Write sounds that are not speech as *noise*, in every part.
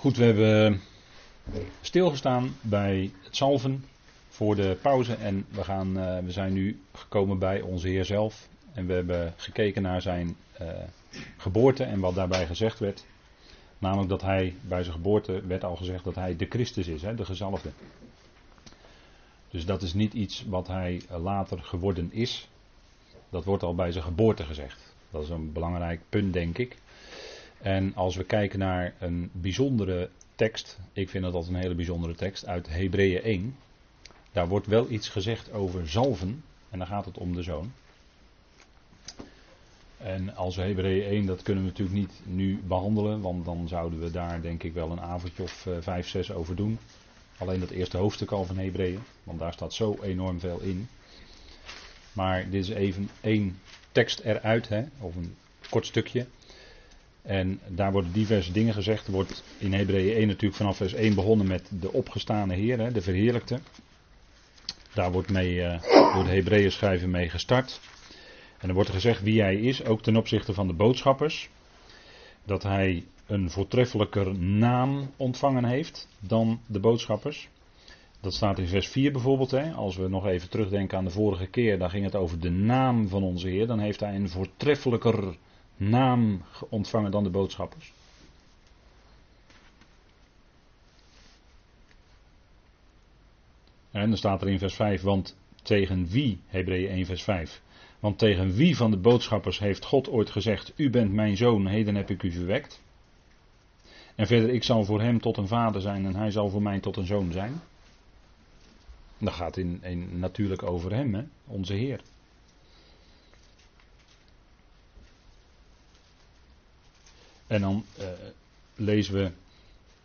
Goed, we hebben stilgestaan bij het salven voor de pauze en we, gaan, uh, we zijn nu gekomen bij onze Heer zelf en we hebben gekeken naar zijn uh, geboorte en wat daarbij gezegd werd. Namelijk dat hij bij zijn geboorte werd al gezegd dat hij de Christus is, hè, de gezalfde. Dus dat is niet iets wat hij later geworden is. Dat wordt al bij zijn geboorte gezegd. Dat is een belangrijk punt, denk ik. En als we kijken naar een bijzondere tekst, ik vind dat altijd een hele bijzondere tekst, uit Hebreeën 1. Daar wordt wel iets gezegd over zalven, en dan gaat het om de zoon. En als Hebreeën 1, dat kunnen we natuurlijk niet nu behandelen, want dan zouden we daar denk ik wel een avondje of uh, vijf, zes over doen. Alleen dat eerste hoofdstuk al van Hebreeën, want daar staat zo enorm veel in. Maar dit is even één tekst eruit, hè, of een kort stukje. En daar worden diverse dingen gezegd. Er wordt in Hebreeën 1 natuurlijk vanaf vers 1 begonnen met de opgestane Heer, de verheerlijkte. Daar wordt mee, uh, door de Hebreeën schrijven mee gestart. En er wordt gezegd wie hij is, ook ten opzichte van de boodschappers. Dat hij een voortreffelijker naam ontvangen heeft dan de boodschappers. Dat staat in vers 4 bijvoorbeeld. Hè. Als we nog even terugdenken aan de vorige keer, dan ging het over de naam van onze Heer. Dan heeft hij een voortreffelijker naam ontvangen dan de boodschappers. En dan staat er in vers 5, want tegen wie, Hebreeën 1 vers 5, want tegen wie van de boodschappers heeft God ooit gezegd, u bent mijn zoon, heden heb ik u verwekt. En verder, ik zal voor hem tot een vader zijn en hij zal voor mij tot een zoon zijn. Dat gaat in, natuurlijk over hem, hè? onze Heer. En dan uh, lezen we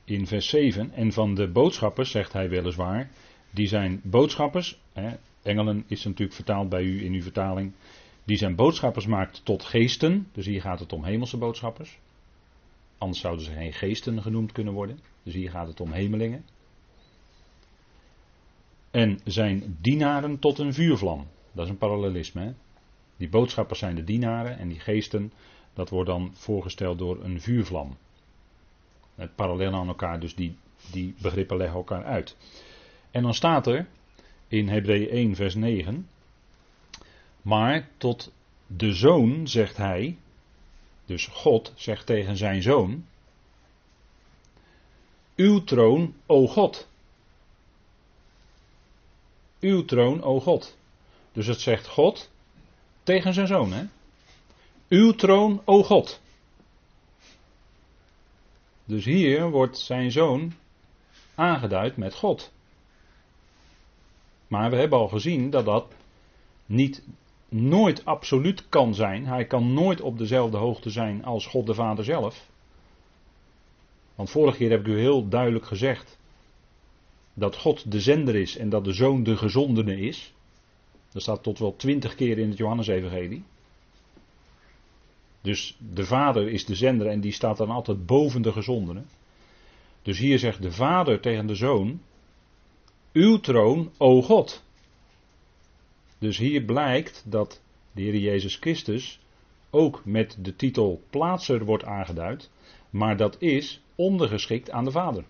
in vers 7, en van de boodschappers, zegt hij weliswaar, die zijn boodschappers, hè, engelen is natuurlijk vertaald bij u in uw vertaling, die zijn boodschappers maakt tot geesten, dus hier gaat het om hemelse boodschappers. Anders zouden ze geen geesten genoemd kunnen worden, dus hier gaat het om hemelingen. En zijn dienaren tot een vuurvlam. Dat is een parallelisme. Hè? Die boodschappers zijn de dienaren en die geesten, dat wordt dan voorgesteld door een vuurvlam. Het parallel aan elkaar, dus die, die begrippen leggen elkaar uit. En dan staat er in Hebreeën 1, vers 9. Maar tot de zoon zegt hij, dus God zegt tegen zijn zoon: Uw troon, o God. Uw troon, o God. Dus het zegt God tegen zijn zoon, hè? Uw troon, o God. Dus hier wordt zijn zoon aangeduid met God. Maar we hebben al gezien dat dat niet nooit absoluut kan zijn. Hij kan nooit op dezelfde hoogte zijn als God de Vader zelf. Want vorige keer heb ik u heel duidelijk gezegd dat God de zender is en dat de zoon de gezondene is. Dat staat tot wel twintig keer in het Johannesevangelie. Dus de vader is de zender en die staat dan altijd boven de gezondene. Dus hier zegt de vader tegen de zoon: Uw troon, o God. Dus hier blijkt dat de Heer Jezus Christus ook met de titel plaatser wordt aangeduid, maar dat is ondergeschikt aan de Vader.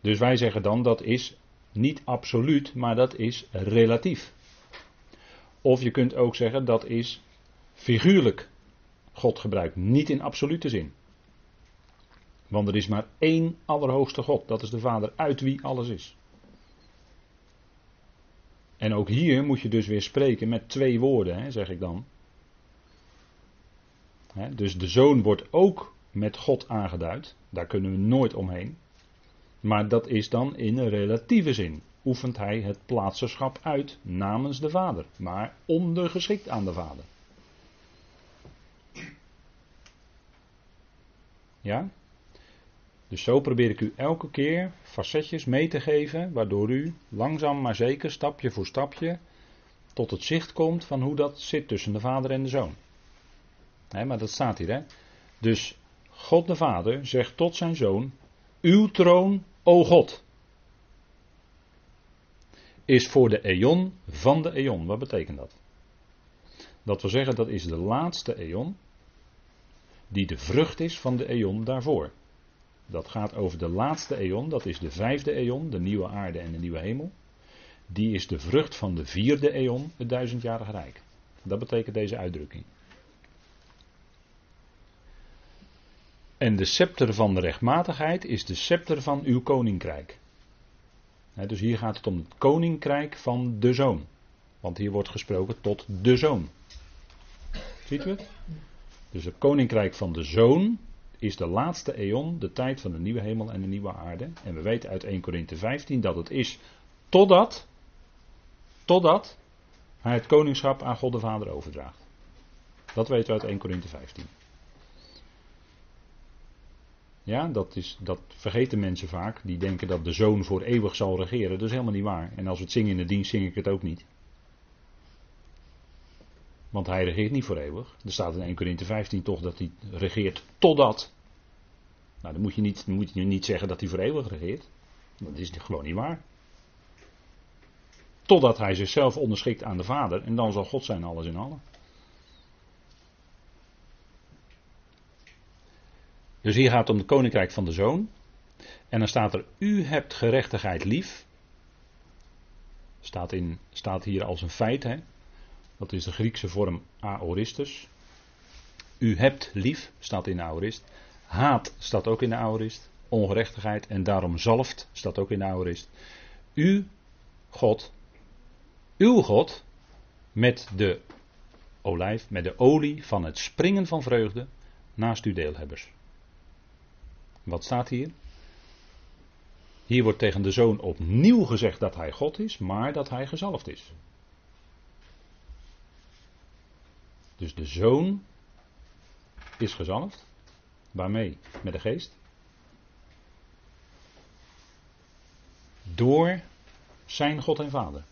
Dus wij zeggen dan dat is niet absoluut, maar dat is relatief. Of je kunt ook zeggen dat is figuurlijk. God gebruikt niet in absolute zin. Want er is maar één allerhoogste God, dat is de Vader uit wie alles is. En ook hier moet je dus weer spreken met twee woorden, hè, zeg ik dan. dus de zoon wordt ook met God aangeduid. Daar kunnen we nooit omheen. Maar dat is dan in een relatieve zin. Oefent hij het plaatserschap uit namens de Vader, maar ondergeschikt aan de Vader. Ja? Dus zo probeer ik u elke keer facetjes mee te geven, waardoor u langzaam maar zeker, stapje voor stapje, tot het zicht komt van hoe dat zit tussen de vader en de zoon. maar dat staat hier, hè. Dus God de Vader zegt tot zijn zoon: Uw troon, o God, is voor de eon van de eon. Wat betekent dat? Dat wil zeggen, dat is de laatste eon, die de vrucht is van de eon daarvoor. Dat gaat over de laatste eon, dat is de vijfde eon, de nieuwe aarde en de nieuwe hemel. Die is de vrucht van de vierde eon, het duizendjarige rijk. Dat betekent deze uitdrukking. En de scepter van de rechtmatigheid is de scepter van uw koninkrijk. dus hier gaat het om het koninkrijk van de zoon. Want hier wordt gesproken tot de zoon. Ziet u het? Dus het koninkrijk van de zoon is de laatste eon, de tijd van de nieuwe hemel en de nieuwe aarde. En we weten uit 1 Korinthe 15 dat het is totdat, totdat hij het koningschap aan God de Vader overdraagt. Dat weten we uit 1 Korinthe 15. Ja, dat, is, dat vergeten mensen vaak. Die denken dat de zoon voor eeuwig zal regeren. Dat is helemaal niet waar. En als we het zingen in de dienst, zing ik het ook niet. Want hij regeert niet voor eeuwig. Er staat in 1 Corinthië 15 toch dat hij regeert totdat. Nou, dan moet je niet, moet je niet zeggen dat hij voor eeuwig regeert. Dat is gewoon niet waar. Totdat hij zichzelf onderschikt aan de Vader. En dan zal God zijn alles in allen. Dus hier gaat het om het koninkrijk van de zoon. En dan staat er: U hebt gerechtigheid lief. Staat, in, staat hier als een feit. Hè? Dat is de Griekse vorm aoristus. U hebt lief, staat in de aorist. Haat staat ook in de aorist. Ongerechtigheid en daarom zalft staat ook in de aorist. U, God, uw God, met de olijf, met de olie van het springen van vreugde naast uw deelhebbers. Wat staat hier? Hier wordt tegen de zoon opnieuw gezegd dat hij God is, maar dat hij gezalfd is. Dus de zoon is gezalfd. Waarmee? Met de geest. Door zijn God en Vader.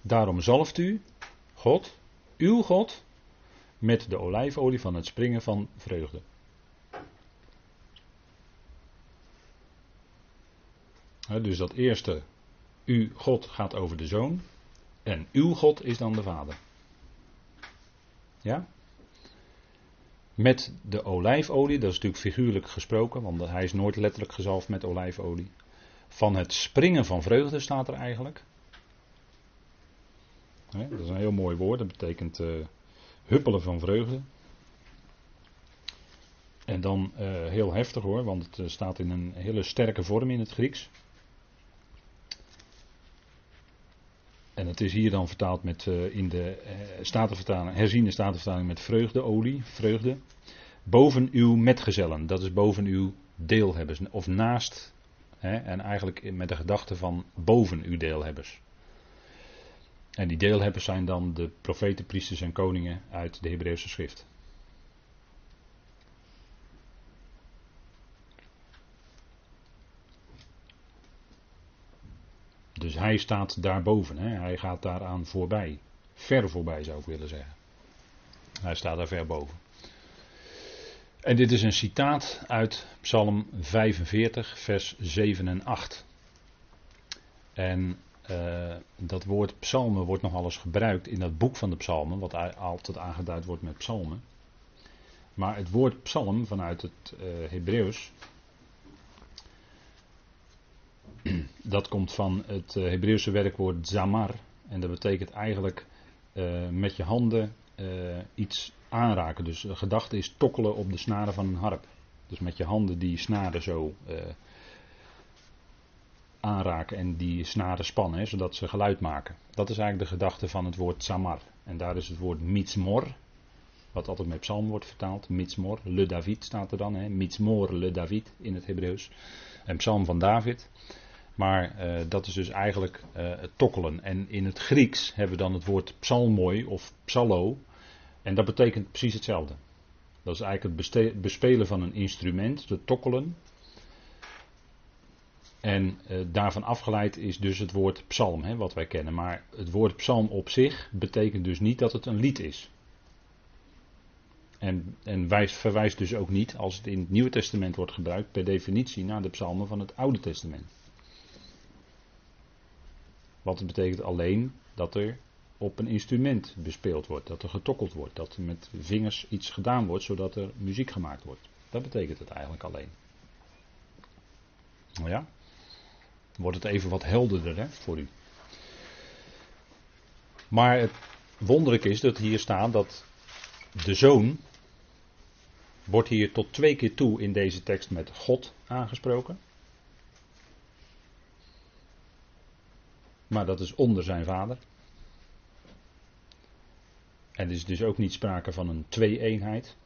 Daarom zalft u, God, uw God, met de olijfolie van het springen van vreugde. dus dat eerste, u God gaat over de zoon. En uw God is dan de Vader. Ja? Met de olijfolie, dat is natuurlijk figuurlijk gesproken, want hij is nooit letterlijk gezalfd met olijfolie. Van het springen van vreugde staat er eigenlijk. dat is een heel mooi woord, dat betekent uh, huppelen van vreugde. En dan uh, heel heftig hoor, want het eh, staat in een hele sterke vorm in het Grieks. En het is hier dan vertaald met uh, in de uh, statenvertaling, herziende statenvertaling met vreugdeolie, vreugde. Boven uw metgezellen, dat is boven uw deelhebbers, of naast, hè, en eigenlijk met de gedachte van boven uw deelhebbers. En die deelhebbers zijn dan de profeten, priesters en koningen uit de Hebreeuwse schrift. Dus hij staat daarboven, hè? hij gaat daaraan voorbij. Ver voorbij zou ik willen zeggen. Hij staat daar ver boven. En dit is een citaat uit Psalm 45, vers 7 en 8. En uh, dat woord psalmen wordt nogal eens gebruikt in dat boek van de psalmen, wat altijd aangeduid wordt met psalmen. Maar het woord psalm vanuit het uh, Hebreeuws, *clears throat* dat komt van het uh, Hebreeuwse werkwoord zamar. En dat betekent eigenlijk met je handen iets aanraken. Dus de gedachte is tokkelen op de snaren van een harp. Dus met je handen die snaren zo aanraken en die snaren spannen, zodat ze geluid maken. Dat is eigenlijk de gedachte van het woord samar. En daar is het woord mitzmor, wat altijd met psalm wordt vertaald. Mitzmor, le David staat er dan. Hè. Mitzmor, le David in het Hebreeuws. Een psalm van David. Maar uh, dat is dus eigenlijk uh, het tokkelen. En in het Grieks hebben we dan het woord psalmoi of psallo. En dat betekent precies hetzelfde. Dat is eigenlijk het bespelen van een instrument, het tokkelen. En uh, daarvan afgeleid is dus het woord psalm, hè, wat wij kennen. Maar het woord psalm op zich betekent dus niet dat het een lied is. En, en wijst, verwijst dus ook niet, als het in het Nieuwe Testament wordt gebruikt, per definitie naar de psalmen van het Oude Testament. Wat betekent alleen dat er op een instrument bespeeld wordt, dat er getokkeld wordt, dat er met vingers iets gedaan wordt zodat er muziek gemaakt wordt. Dat betekent het eigenlijk alleen. Nou ja, wordt het even wat helderder hè, voor u. Maar het wonderlijk is dat hier staat dat de zoon wordt hier tot twee keer toe in deze tekst met God aangesproken. Maar dat is onder zijn vader. En er is dus ook niet sprake van een twee-eenheid.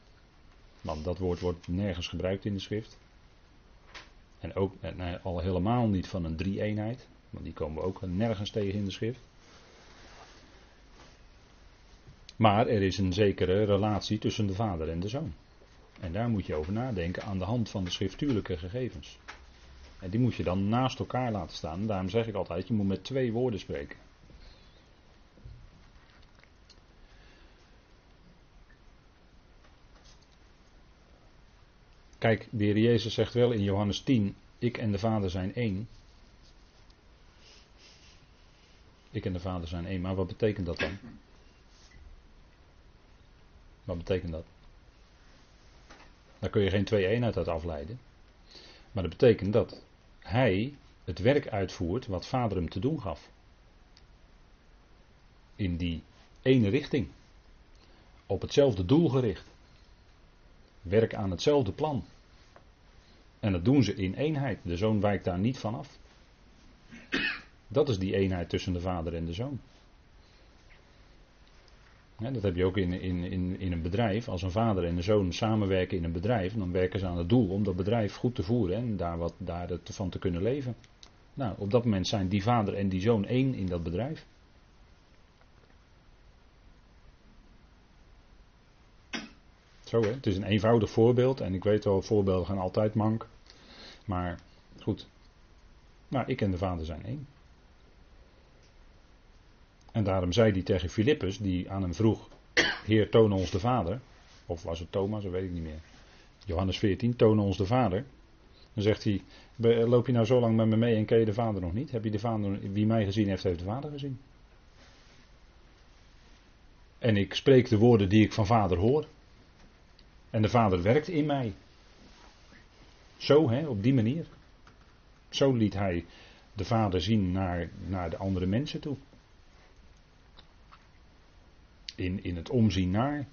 Want dat woord wordt nergens gebruikt in de schrift. En ook nee, al helemaal niet van een drie-eenheid. Want die komen we ook nergens tegen in de schrift. Maar er is een zekere relatie tussen de vader en de zoon. En daar moet je over nadenken aan de hand van de schriftuurlijke gegevens. En die moet je dan naast elkaar laten staan. Daarom zeg ik altijd, je moet met twee woorden spreken. Kijk, de heer Jezus zegt wel in Johannes 10, ik en de Vader zijn één. Ik en de Vader zijn één, maar wat betekent dat dan? Wat betekent dat? Daar kun je geen twee eenheid uit afleiden. Maar dat betekent dat hij het werk uitvoert wat vader hem te doen gaf. In die ene richting. Op hetzelfde doel gericht. Werk aan hetzelfde plan. En dat doen ze in eenheid. De zoon wijkt daar niet van af. Dat is die eenheid tussen de vader en de zoon. Dat heb je ook in, in, in, in een bedrijf. Als een vader en een zoon samenwerken in een bedrijf, dan werken ze aan het doel om dat bedrijf goed te voeren en daar, wat, daar van te kunnen leven. Nou, op dat moment zijn die vader en die zoon één in dat bedrijf. Zo hè, het is een eenvoudig voorbeeld en ik weet wel, voorbeelden gaan altijd mank. Maar goed. Maar ik en de Vader zijn één. En daarom zei hij tegen Filippus, die aan hem vroeg: Heer, toon ons de Vader. Of was het Thomas, dat weet ik niet meer. Johannes 14, toon ons de Vader. Dan zegt hij: Loop je nou zo lang met me mee en ken je de Vader nog niet? Heb je de Vader, wie mij gezien heeft, heeft de Vader gezien. En ik spreek de woorden die ik van Vader hoor. En de Vader werkt in mij. Zo, hè, op die manier. Zo liet hij de Vader zien naar, naar de andere mensen toe. In, in het omzien naar.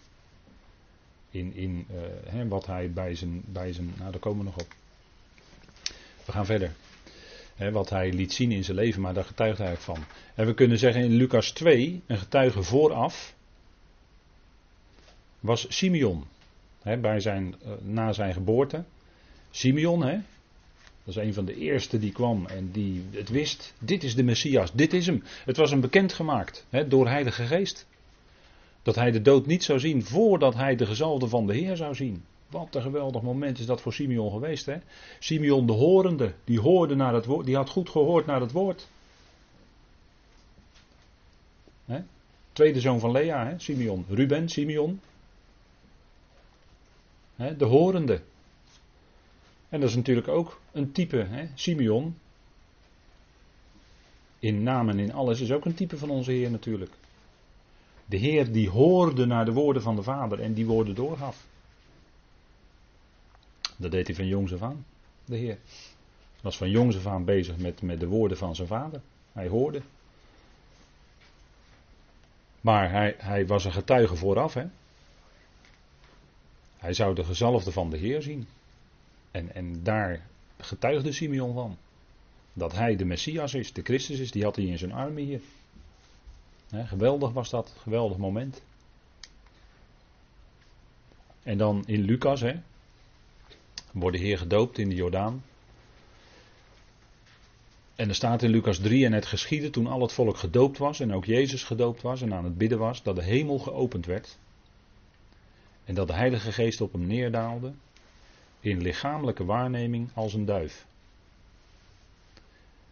In, in hè, wat hij bij zijn, bij zijn. Nou, daar komen we nog op. We gaan verder. Wat hij liet zien in zijn leven, maar daar getuigt hij van. En we kunnen zeggen in Lucas 2, een getuige vooraf. was Simeon bij zijn, uh, na zijn geboorte. Simeon, hè? dat is een van de eerste die kwam en die het wist. Dit is de Messias, dit is hem. Het was hem bekendgemaakt hè, door Heilige Geest. Dat hij de dood niet zou zien voordat hij de gezalde van de Heer zou zien. Wat een geweldig moment is dat voor Simeon geweest. Hè? Simeon de horende, die, hoorde naar het woord, die had goed gehoord naar het woord. Hè? Tweede zoon van Lea, hè? Simeon. Ruben, Simeon, de horende. En dat is natuurlijk ook een type, hè? Simeon. In naam en in alles is ook een type van onze Heer natuurlijk. De Heer die hoorde naar de woorden van de Vader en die woorden doorgaf. Dat deed hij van jongs af aan, de Heer. Hij was van jongs af aan bezig met, met de woorden van zijn Vader. Hij hoorde. Maar hij, hij was een getuige vooraf, hè. Hij zou de gezalfde van de Heer zien. En, en daar getuigde Simeon van. Dat hij de Messias is, de Christus is, die had hij in zijn armen hier. Geweldig was dat, geweldig moment. En dan in Lucas, hè, wordt de Heer gedoopt in de Jordaan. En er staat in Lucas 3 en het geschiedde toen al het volk gedoopt was en ook Jezus gedoopt was en aan het bidden was, dat de hemel geopend werd. En dat de Heilige Geest op hem neerdaalde in lichamelijke waarneming als een duif.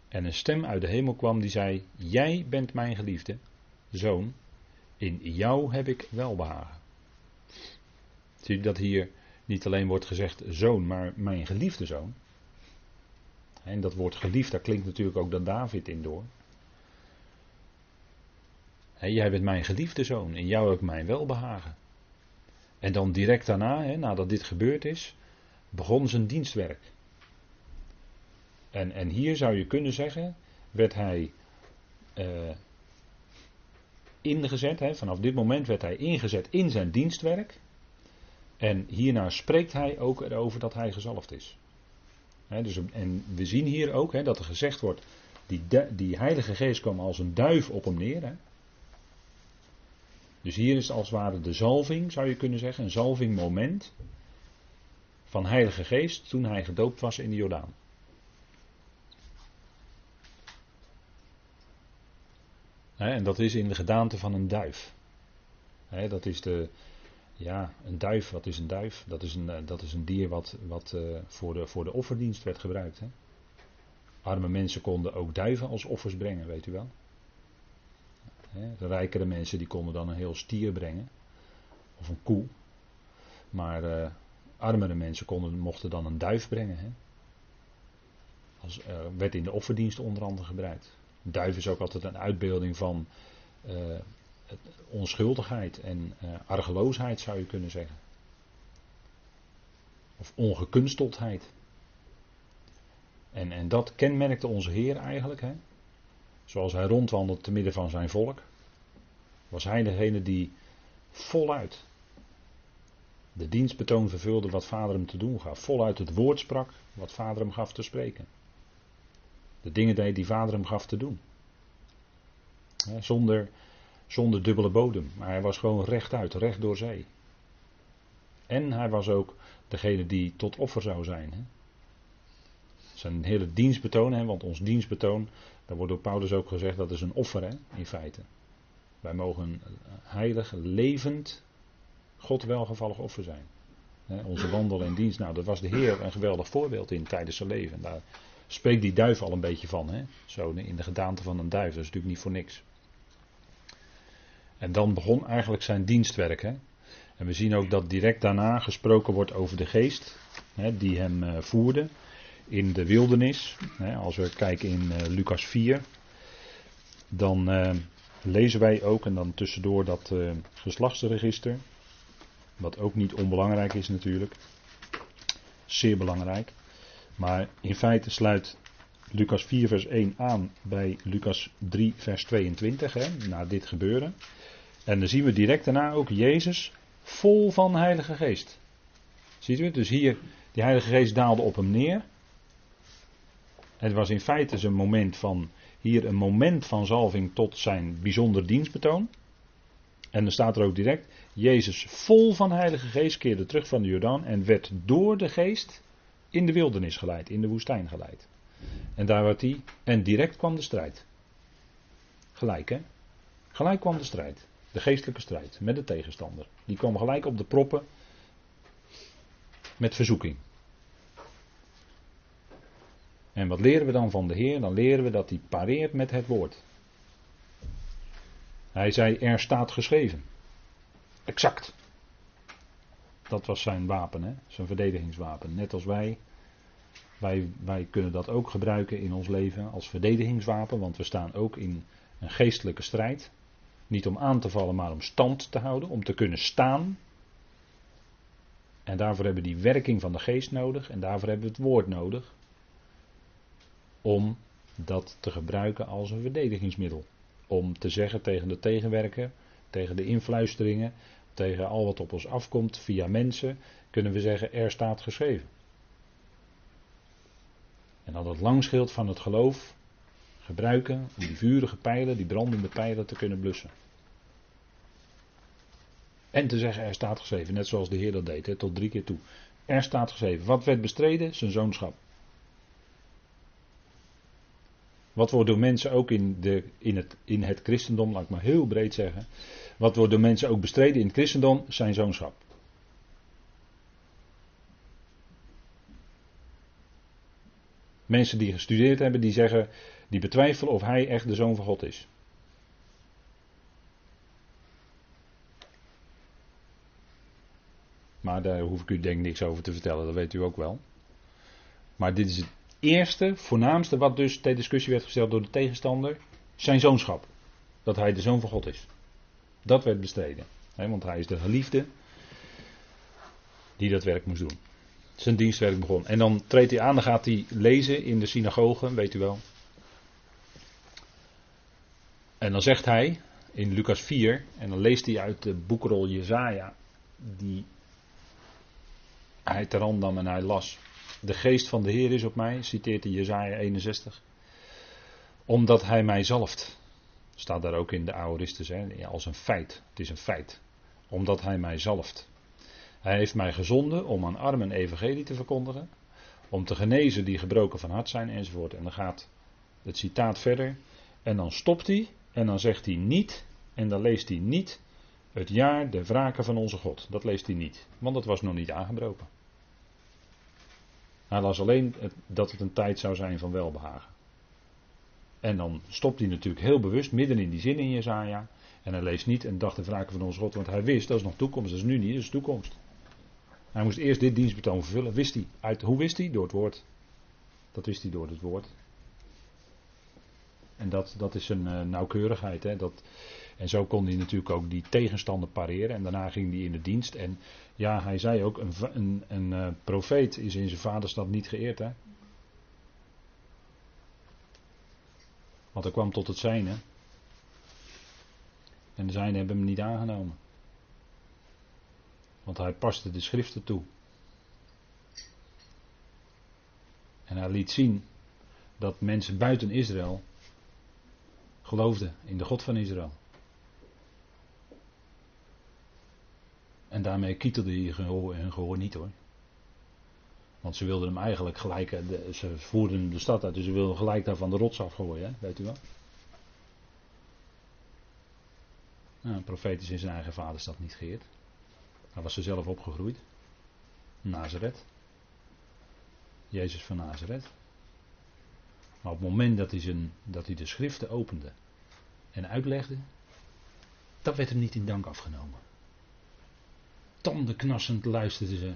En een stem uit de hemel kwam die zei: Jij bent mijn geliefde zoon, in jou heb ik welbehagen. Zie je dat hier niet alleen wordt gezegd zoon, maar mijn geliefde zoon. En dat woord geliefd, daar klinkt natuurlijk ook dan David in door. jij bent mijn geliefde zoon, in jou heb ik mijn welbehagen. En dan direct daarna, nadat dit gebeurd is, begon zijn dienstwerk. En, en hier zou je kunnen zeggen, werd hij uh, ingezet, hè, vanaf dit moment werd hij ingezet in zijn dienstwerk. En hierna spreekt hij ook erover dat hij gezalfd is. dus, en we zien hier ook dat er gezegd wordt, die, die Heilige Geest kwam als een duif op hem neer. Dus hier is als het ware de zalving, zou je kunnen zeggen, een zalvingmoment van Heilige Geest toen hij gedoopt was in de Jordaan. En dat is in de gedaante van een duif. dat is de, ja, een duif, wat is een duif? Dat is een, eh, dat is een dier wat, wat uh, voor, de, voor de offerdienst werd gebruikt. Arme mensen konden ook duiven als offers brengen, weet u wel. de rijkere mensen die konden dan een heel stier brengen. Of een koe. Maar uh, armere mensen konden, mochten dan een duif brengen. Hè. Als, werd in de offerdienst onder andere gebruikt. Duif is ook altijd een uitbeelding van onschuldigheid en uh, argeloosheid zou je kunnen zeggen. Of ongekunsteldheid. En, en dat kenmerkte onze Heer eigenlijk. Hè? Zoals hij rondwandelt te midden van zijn volk. Was hij degene die voluit de dienstbetoon vervulde wat vader hem te doen gaf. Voluit het woord sprak wat vader hem gaf te spreken. De dingen deed die vader hem gaf te doen. zonder zonder dubbele bodem. Maar hij was gewoon rechtuit, recht door zee. En hij was ook degene die tot offer zou zijn. Zijn hele dienstbetoon, hè, want ons dienstbetoon, daar wordt door Paulus ook gezegd, dat is een offer hè, in feite. Wij mogen heilig, levend, God welgevallig offer zijn. Onze wandel en dienst, nou dat was de Heer een geweldig voorbeeld in tijdens zijn leven. Daar spreekt die duif al een beetje van. Hè. Zo in de gedaante van een duif, dat is natuurlijk niet voor niks. En dan begon eigenlijk zijn dienstwerk. Hè? En we zien ook dat direct daarna gesproken wordt over de geest hè, die hem uh, voerde in de wildernis. Hè, als we kijken in uh, Lucas 4, dan uh, lezen wij ook, en dan tussendoor dat geslachtsregister, wat ook niet onbelangrijk is natuurlijk, zeer belangrijk. Maar in feite sluit Lucas 4 vers 1 aan bij Lucas 3 vers 22, hè, na dit gebeuren. En dan zien we direct daarna ook Jezus vol van Heilige Geest. Ziet u? Dus hier, die Heilige Geest daalde op hem neer. Het was in feite een moment van, hier een moment van zalving tot zijn bijzonder dienstbetoon. En dan staat er ook direct, Jezus vol van Heilige Geest keerde terug van de Jordaan en werd door de Geest in de wildernis geleid, in de woestijn geleid. En daar werd hij, en direct kwam de strijd. Gelijk hè? Gelijk kwam de strijd. De geestelijke strijd met de tegenstander. Die kwam gelijk op de proppen met verzoeking. En wat leren we dan van de Heer? Dan leren we dat hij pareert met het woord. Hij zei: Er staat geschreven. Exact. Dat was zijn wapen, hè? zijn verdedigingswapen. Net als wij. wij. Wij kunnen dat ook gebruiken in ons leven als verdedigingswapen, want we staan ook in een geestelijke strijd. Niet om aan te vallen, maar om stand te houden, om te kunnen staan. En daarvoor hebben we die werking van de geest nodig en daarvoor hebben we het woord nodig. Om dat te gebruiken als een verdedigingsmiddel. Om te zeggen tegen de tegenwerker, tegen de influisteringen, tegen al wat op ons afkomt via mensen, kunnen we zeggen er staat geschreven. En dan het langschild van het geloof gebruiken om die vurige pijlen, die brandende pijlen te kunnen blussen. En te zeggen, er staat geschreven, net zoals de Heer dat deed, hè, tot drie keer toe. Er staat geschreven. Wat werd bestreden? Zijn zoonschap. Wat wordt door mensen ook in, de, in, het, in het christendom, laat ik maar heel breed zeggen. Wat wordt door mensen ook bestreden in het christendom? Zijn zoonschap. Mensen die gestudeerd hebben, die zeggen, die betwijfelen of hij echt de zoon van God is. Maar daar hoef ik u denk ik niks over te vertellen, dat weet u ook wel. Maar dit is het eerste, voornaamste wat dus ter discussie werd gesteld door de tegenstander, zijn zoonschap. dat hij de zoon van God is. Dat werd bestreden. want hij is de geliefde die dat werk moest doen. Zijn dienstwerk begon. En dan treedt hij aan, dan gaat hij lezen in de synagoge, weet u wel. En dan zegt hij in Lucas 4, en dan leest hij uit de boekrol Jezaja, die hij ter hand nam en hij las. De geest van de Heer is op mij, citeert hij Jezaja 61. Omdat hij mij zalft. Staat daar ook in de Aoristus, hè, als een feit. Het is een feit. Omdat hij mij zalft. Hij heeft mij gezonden om aan armen evangelie te verkondigen. Om te genezen die gebroken van hart zijn enzovoort. En dan gaat het citaat verder. En dan stopt hij en dan zegt hij niet. En dan leest hij niet het jaar de wraken van onze God. Dat leest hij niet. Want dat was nog niet aangebroken. Hij las alleen dat het een tijd zou zijn van welbehagen. En dan stopt hij natuurlijk heel bewust midden in die zin in Jezaja. En hij leest niet en dacht de wraken van onze God, want hij wist dat is nog toekomst, dat is nu niet, dat is toekomst. Hij moest eerst dit dienstbetoon vervullen, wist hij. Uit, hoe wist hij? Door het woord. Dat wist hij door het woord. En dat, dat is een uh, nauwkeurigheid. Hè? Dat, en zo kon hij natuurlijk ook die tegenstander pareren. En daarna ging hij in de dienst. En ja, hij zei ook, een, een, een uh, profeet is in zijn vaderstad niet geëerd. Hè? Want hij kwam tot het zijne. En de zijne hebben hem niet aangenomen. Want hij paste de schriften toe. En hij liet zien dat mensen buiten Israël geloofden in de God van Israël. En daarmee kietelde hij hun gehoor niet hoor. Want ze wilden hem eigenlijk gelijk, eh, ze voerden de stad uit, dus ze wilden gelijk daar van de rots afgooien, hè? weet u wel. Een profeet is in zijn eigen vaderstad niet geëerd. Hij was er zelf opgegroeid. Nazareth. Jezus van Nazareth. Maar op het moment dat hij, zijn, dat hij de schriften opende en uitlegde, dat werd hem niet in dank afgenomen. Tandenknassend luisterden ze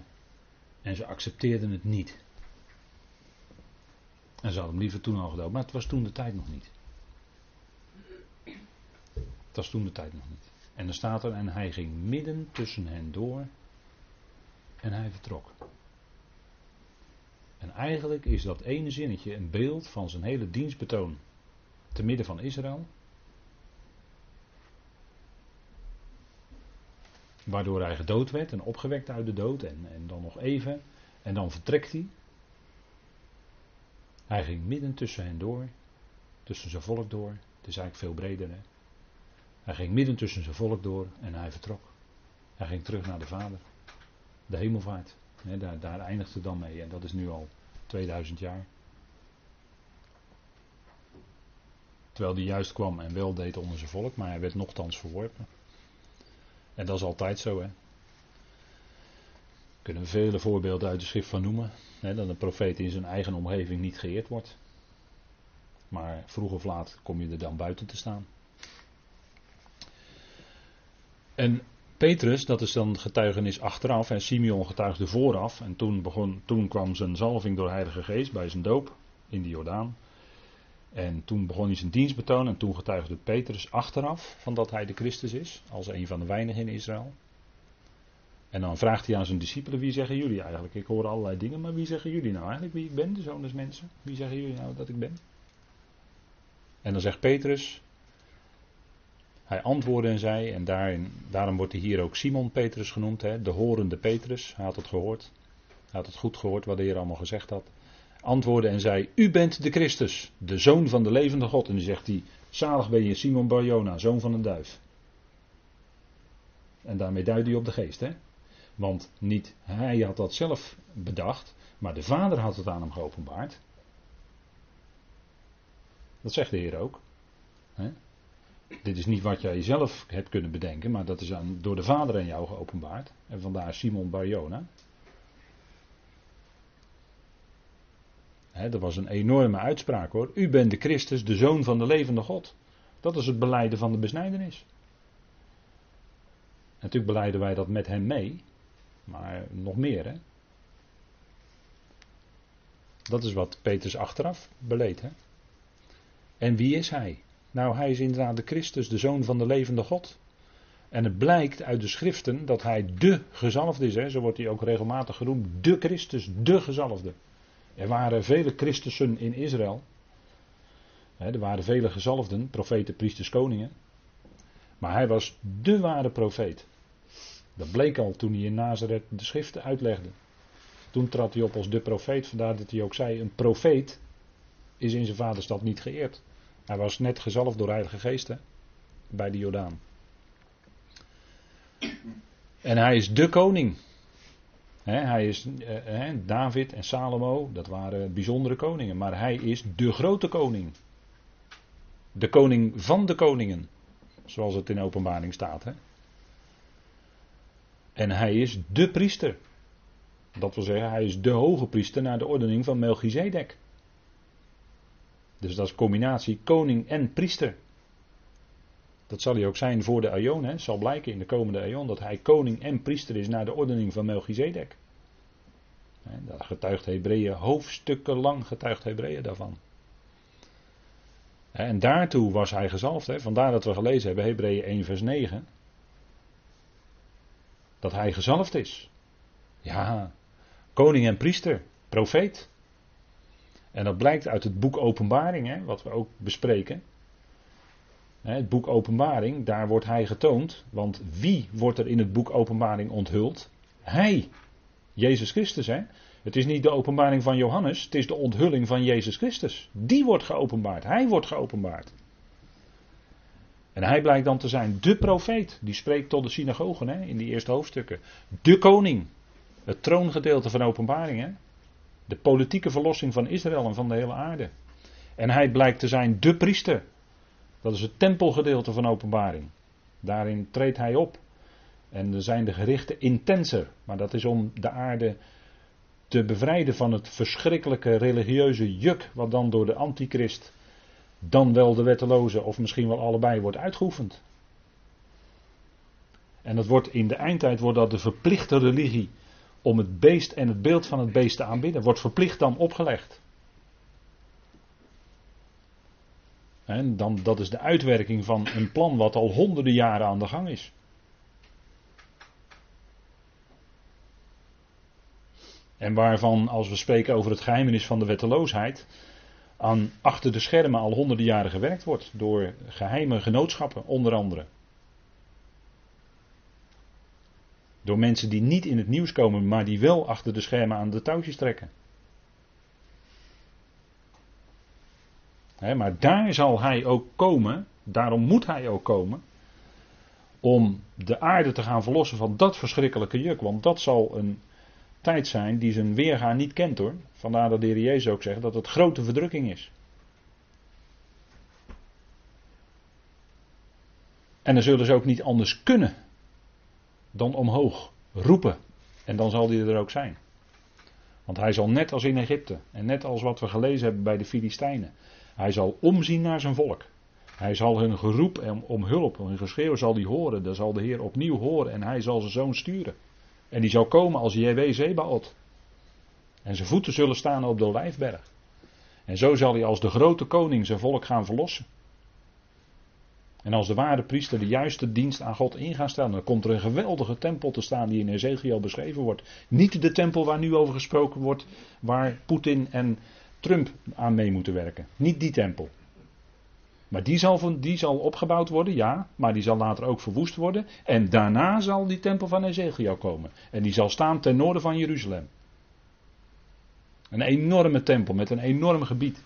en ze accepteerden het niet. En ze hadden hem liever toen al gedood, maar het was toen de tijd nog niet. Het was toen de tijd nog niet. En dan staat er, en hij ging midden tussen hen door en hij vertrok. En eigenlijk is dat ene zinnetje een beeld van zijn hele dienstbetoon te midden van Israël. Waardoor hij gedood werd en opgewekt uit de dood en, en dan nog even. En dan vertrekt hij. Hij ging midden tussen hen door, tussen zijn volk door. Het is eigenlijk veel breder. Hè? Hij ging midden tussen zijn volk door en hij vertrok. Hij ging terug naar de Vader. De hemelvaart. Daar, daar het dan mee. En dat is nu al 2000 jaar. Terwijl hij juist kwam en wel deed onder zijn volk, maar hij werd nogthans verworpen. En dat is altijd zo, hè. Daar kunnen we vele voorbeelden uit de schrift van noemen. Hè, dat een profeet in zijn eigen omgeving niet geëerd wordt. Maar vroeg of laat kom je er dan buiten te staan. En Petrus, dat is dan getuigenis achteraf, en Simeon getuigde vooraf. En toen, begon, toen kwam zijn zalving door de Heilige Geest bij zijn doop in de Jordaan. En toen begon hij zijn dienstbetoon en toen getuigde Petrus achteraf van dat hij de Christus is, als een van de weinigen in Israël. En dan vraagt hij aan zijn discipelen, wie zeggen jullie eigenlijk? Ik hoor allerlei dingen, maar wie zeggen jullie nou eigenlijk wie ik ben, de zoon des mensen? Wie zeggen jullie nou dat ik ben? En dan zegt Petrus, hij antwoordde en zei, en daarin, daarom wordt hij hier ook Simon Petrus genoemd, hè, de horende Petrus. Hij had het gehoord. Hij had het goed gehoord wat de Heer allemaal gezegd had. Antwoordde en zei, u bent de Christus, de zoon van de levende God. En dan zegt hij, zalig ben je Simon Barjona, zoon van een duif. En daarmee duidde hij op de geest, hè. Want niet hij had dat zelf bedacht, maar de Vader had het aan hem geopenbaard. Dat zegt de Heer ook. Hè? Dit is niet wat jij zelf hebt kunnen bedenken, maar dat is aan, door de Vader aan jou geopenbaard. En vandaar Simon Barjona. Dat was een enorme uitspraak hoor. U bent de Christus, de zoon van de levende God. Dat is het beleiden van de besnijdenis. Natuurlijk beleiden wij dat met hem mee, maar nog meer hè. Dat is wat Petrus achteraf beleed hè. En wie is hij? Nou, hij is inderdaad de Christus, de zoon van de levende God. En het blijkt uit de schriften dat hij de gezalfde is. Hè? Zo wordt hij ook regelmatig genoemd. De Christus, de gezalfde. Er waren vele Christussen in Israël. er waren vele gezalfden, profeten, priesters, koningen. Maar hij was de ware profeet. Dat bleek al toen hij in Nazareth de schriften uitlegde. Toen trad hij op als de profeet, vandaar dat hij ook zei: een profeet is in zijn vaderstad niet geëerd. Hij was net gezalfd door Heilige Geest bij de Jordaan. En hij is de koning. Hij is eh, David en Salomo, dat waren bijzondere koningen, maar hij is de grote koning. De koning van de koningen, zoals het in openbaring staat. En hij is de priester. Dat wil zeggen, hij is de hoge priester naar de ordening van Melchizedek. Dus dat is combinatie koning en priester. Dat zal hij ook zijn voor de Aion. Het zal blijken in de komende Aion dat hij koning en priester is naar de ordening van Melchizedek. Daar getuigt Hebreeën hoofdstukken lang getuigt Hebreeën daarvan. En daartoe was hij gezalfd. Vandaar dat we gelezen hebben, Hebreeën 1 vers 9. Dat hij gezalfd is. Ja, koning en priester, profeet. En dat blijkt uit het boek Openbaring, wat we ook bespreken. Het boek Openbaring, daar wordt hij getoond. Want wie wordt er in het boek Openbaring onthuld? Hij. Jezus Christus, hè? Het is niet de openbaring van Johannes, het is de onthulling van Jezus Christus. Die wordt geopenbaard, hij wordt geopenbaard. En hij blijkt dan te zijn de profeet, die spreekt tot de synagogen hè, in die eerste hoofdstukken. De koning, het troongedeelte van openbaring. Hè? De politieke verlossing van Israël en van de hele aarde. En hij blijkt te zijn de priester. Dat is het tempelgedeelte van openbaring. Daarin treedt hij op. En er zijn de gerichten intenser. Maar dat is om de aarde te bevrijden van het verschrikkelijke religieuze juk. wat dan door de antichrist. dan wel de wetteloze of misschien wel allebei wordt uitgeoefend. En dat wordt in de eindtijd wordt dat de verplichte religie om het beest en het beeld van het beest te aanbidden. Wordt verplicht dan opgelegd. Dan, dat is de uitwerking van een plan wat al honderden jaren aan de gang is. En waarvan, als we spreken over het geheimenis van de wetteloosheid, aan achter de schermen al honderden jaren gewerkt wordt door geheime genootschappen, onder andere. Door mensen die niet in het nieuws komen, maar die wel achter de schermen aan de touwtjes trekken. Maar daar zal hij ook komen, daarom moet hij ook komen, om de aarde te gaan verlossen van dat verschrikkelijke juk. Want dat zal een tijd zijn die zijn weerga niet kent hoor. Vandaar dat de heer Jezus ook zegt dat het grote verdrukking is. En dan zullen ze ook niet anders kunnen dan omhoog roepen. En dan zal hij er ook zijn. Want hij zal net als in Egypte en net als wat we gelezen hebben bij de Filistijnen. Hij zal omzien naar zijn volk. Hij zal hun geroep om hulp, hun geschreeuw zal hij horen. Dan zal de Heer opnieuw horen en hij zal zijn zoon sturen. En die zal komen als JW Zebaot. En zijn voeten zullen staan op de Olijfberg. En zo zal hij als de grote koning zijn volk gaan verlossen. En als de ware priester de juiste dienst aan God in gaan stellen, dan komt er een geweldige tempel te staan die in Ezekiel beschreven wordt. Niet de tempel waar nu over gesproken wordt, waar Poetin en Trump aan mee moeten werken. Niet die tempel. Maar die zal, die zal opgebouwd worden, ja, maar die zal later ook verwoest worden. En daarna zal die tempel van Ezekiel komen. En die zal staan ten noorden van Jeruzalem. Een enorme tempel met een enorm gebied.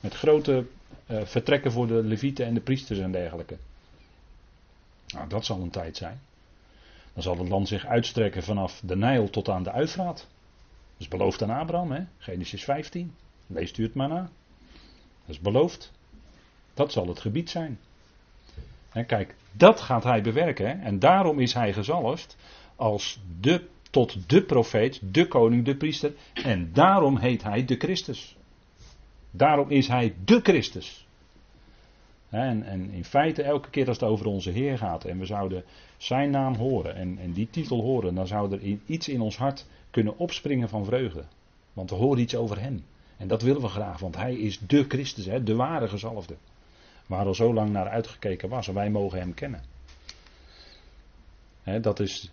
Met grote uh, vertrekken voor de levieten en de priesters en dergelijke. Nou, dat zal een tijd zijn. Dan zal het land zich uitstrekken vanaf de Nijl tot aan de Uifraat. Dat is beloofd aan Abraham, hè? Genesis 15. Leest u het maar na. Dat is beloofd. Dat zal het gebied zijn. En kijk, dat gaat hij bewerken. En daarom is hij gezalfd als de, tot de profeet, de koning, de priester. En daarom heet hij de Christus. Daarom is hij de Christus. En, en, in feite, elke keer als het over onze Heer gaat en we zouden zijn naam horen en, en die titel horen, dan zou er iets in ons hart kunnen opspringen van vreugde. Want we horen iets over Hem. En dat willen we graag, want Hij is de Christus, hè, de ware gezalfde. waar al zo lang naar uitgekeken was. En wij mogen hem kennen. dat is,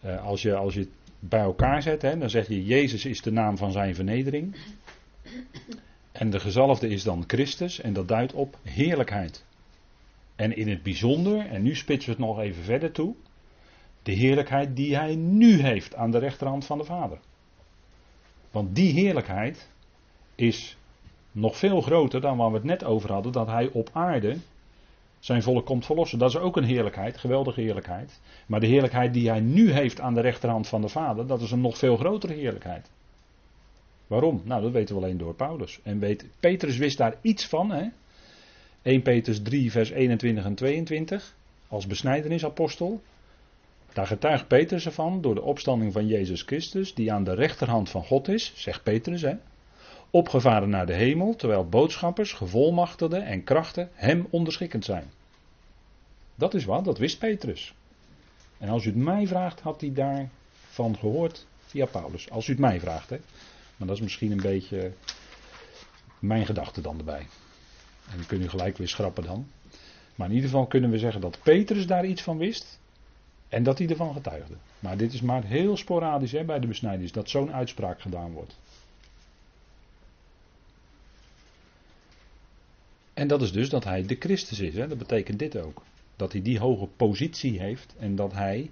eh, als, je, als je het bij elkaar zet, dan zeg je Jezus is de naam van zijn vernedering. En de gezalfde is dan Christus en dat duidt op heerlijkheid. En in het bijzonder, en nu spitsen we het nog even verder toe, de heerlijkheid die hij nu heeft aan de rechterhand van de Vader. Want die heerlijkheid is nog veel groter dan waar we het net over hadden, dat hij op aarde zijn volk komt verlossen. Dat is ook een heerlijkheid, geweldige heerlijkheid. Maar de heerlijkheid die hij nu heeft aan de rechterhand van de Vader, dat is een nog veel grotere heerlijkheid. Waarom? Nou, dat weten we alleen door Paulus. En weet, Petrus wist daar iets van. Hè? 1 Petrus 3, vers 21 en 22. Als besnijdenisapostel. Daar getuigt Petrus ervan door de opstanding van Jezus Christus, die aan de rechterhand van God is, zegt Petrus, hè, opgevaren naar de hemel, terwijl boodschappers, gevolmachtigden en krachten hem onderschikkend zijn. Dat is wat, dat wist Petrus. En als u het mij vraagt, had hij daarvan gehoord via Paulus. Als u het mij vraagt, hè. Maar dat is misschien een beetje mijn gedachte dan erbij. En dan kun je gelijk weer schrappen dan. Maar in ieder geval kunnen we zeggen dat Petrus daar iets van wist. En dat hij ervan getuigde. Maar dit is maar heel sporadisch hè, bij de besnijders dat zo'n uitspraak gedaan wordt. En dat is dus dat hij de Christus is. Hè? Dat betekent dit ook. Dat hij die hoge positie heeft en dat hij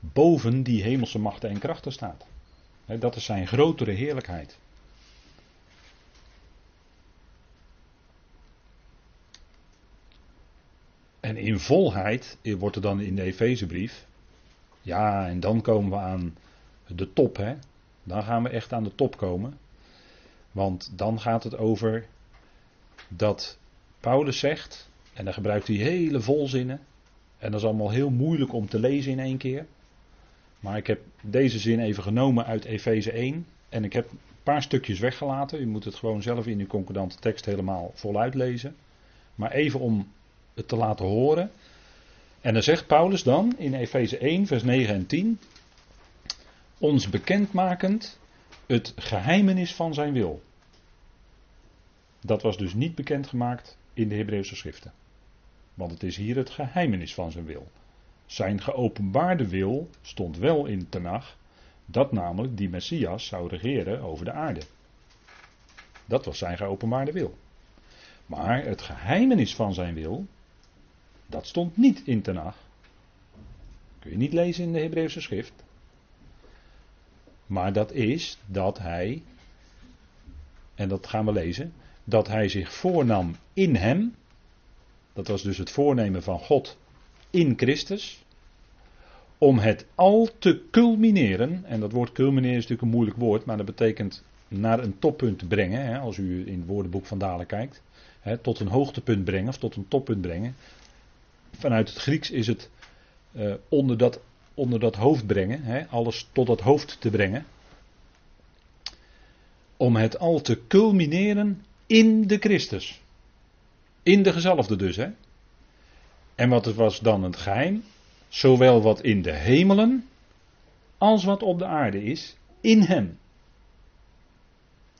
boven die hemelse machten en krachten staat. Dat is zijn grotere heerlijkheid. En in volheid wordt er dan in de Efezebrief. Ja, en dan komen we aan de top, hè? Dan gaan we echt aan de top komen. Want dan gaat het over dat Paulus zegt, en dan gebruikt hij hele volzinnen. En dat is allemaal heel moeilijk om te lezen in één keer. Maar ik heb deze zin even genomen uit Efeze 1. En ik heb een paar stukjes weggelaten. U moet het gewoon zelf in uw concordante tekst helemaal voluit lezen. Maar even om het te laten horen. En dan zegt Paulus dan in Efeze 1, vers 9 en 10. Ons bekendmakend het geheimenis van zijn wil. Dat was dus niet bekendgemaakt in de Hebreeuwse schriften. Want het is hier het geheimenis van zijn wil. Zijn geopenbaarde wil stond wel in Tenach, dat namelijk die Messias zou regeren over de aarde. Dat was zijn geopenbaarde wil. Maar het geheimenis van zijn wil, dat stond niet in Tenach. Kun je niet lezen in de Hebreeuwse schrift. Maar dat is dat hij, en dat gaan we lezen, dat hij zich voornam in hem. Dat was dus het voornemen van God in Christus. Om het al te culmineren. En dat woord culmineren is natuurlijk een moeilijk woord, maar dat betekent naar een toppunt brengen. Hè, als u in het woordenboek van Dalen kijkt. Hè, tot een hoogtepunt brengen of tot een toppunt brengen. Vanuit het Grieks is het uh, onder, dat, onder dat hoofd brengen. Hè, alles tot dat hoofd te brengen. Om het al te culmineren in de Christus. In de gezalfde dus, hè. En wat was dan het geheim? Zowel wat in de hemelen als wat op de aarde is, in hem.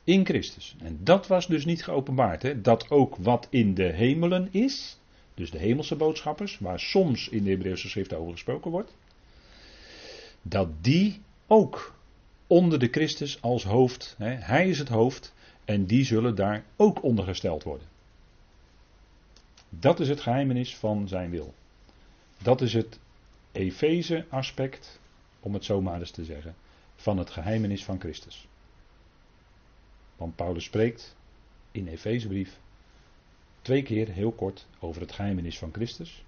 In Christus. En dat was dus niet geopenbaard. Hè? Dat ook wat in de hemelen is, dus de hemelse boodschappers, waar soms in de Hebreeuwse schrift over gesproken wordt, dat die ook onder de Christus als hoofd, hè, hij is het hoofd, en die zullen daar ook ondergesteld worden. Dat is het geheimenis van zijn wil. Dat is het Efeze aspect, om het zo maar eens te zeggen, van het geheimenis van Christus. Want Paulus spreekt in Efezebrief twee keer heel kort over het geheimenis van Christus.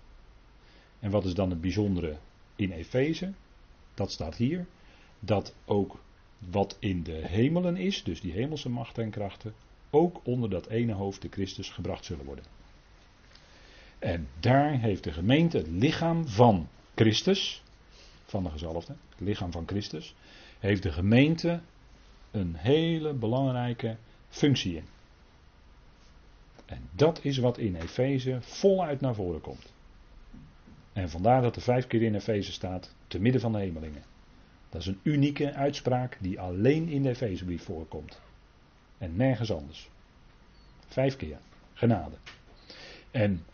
En wat is dan het bijzondere in Efeze? Dat staat hier. Dat ook wat in de hemelen is, dus die hemelse machten en krachten, ook onder dat ene hoofd de Christus gebracht zullen worden. En daar heeft de gemeente het lichaam van Christus, van de gezalfde, het lichaam van Christus, heeft de gemeente een hele belangrijke functie in. En dat is wat in Efeze voluit naar voren komt. En vandaar dat er vijf keer in Efeze staat, te midden van de hemelingen. Dat is een unieke uitspraak die alleen in de Efezebrief voorkomt. En nergens anders. Vijf keer. Genade. En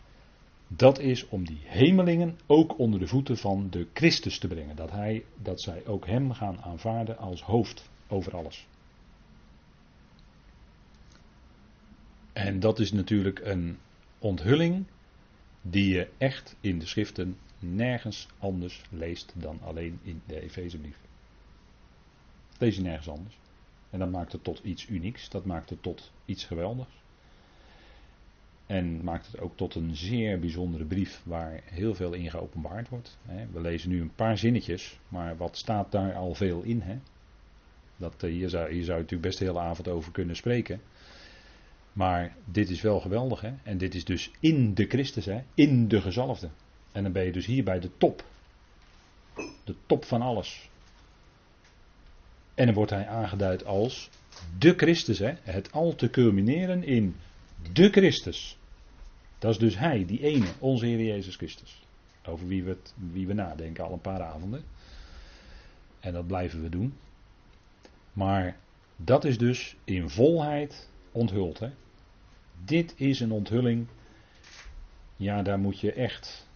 Dat is om die hemelingen ook onder de voeten van de Christus te brengen. Dat, hij, dat zij ook hem gaan aanvaarden als hoofd over alles. En dat is natuurlijk een onthulling die je echt in de schriften nergens anders leest dan alleen in de Efezebrief. Lees je nergens anders. En dat maakt het tot iets unieks, dat maakt het tot iets geweldigs. En maakt het ook tot een zeer bijzondere brief waar heel veel in geopenbaard wordt. We lezen nu een paar zinnetjes, maar wat staat daar al veel in? Hè? Dat, eh, hier, zou, hier zou je natuurlijk best de hele avond over kunnen spreken. Maar dit is wel geweldig, hè? En dit is dus in de Christus, hè? In de gezalfde. En dan ben je dus hier bij de top. De top van alles. En dan wordt hij aangeduid als de Christus, hè? Het al te culmineren in de Christus. Dat is dus hij, die ene, onze Heer Jezus Christus. Over wie we, wie we nadenken al een paar avonden. En dat blijven we doen. Maar dat is dus in volheid onthuld. Hè? Dit is een onthulling. Ja, daar moet je echt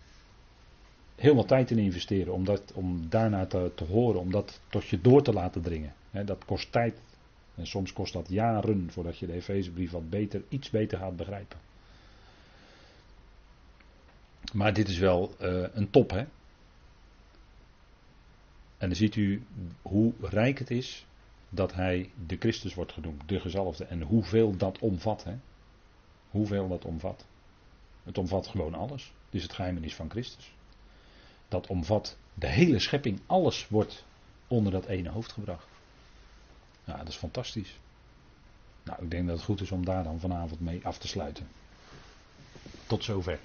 heel wat tijd in investeren om, dat, om daarna te, te horen, om dat tot je door te laten dringen. dat kost tijd. En soms kost dat jaren voordat je de Efezebrief wat beter, iets beter gaat begrijpen. Maar dit is wel uh, een top, hè? En dan ziet u hoe rijk het is dat hij de Christus wordt genoemd, de gezalfde. En hoeveel dat omvat, hè? Hoeveel dat omvat. Het omvat gewoon alles. Het is het geheimenis van Christus. Dat omvat de hele schepping. Alles wordt onder dat ene hoofd gebracht. Ja, dat is fantastisch. Nou, ik denk dat het goed is om daar dan vanavond mee af te sluiten. Tot zover.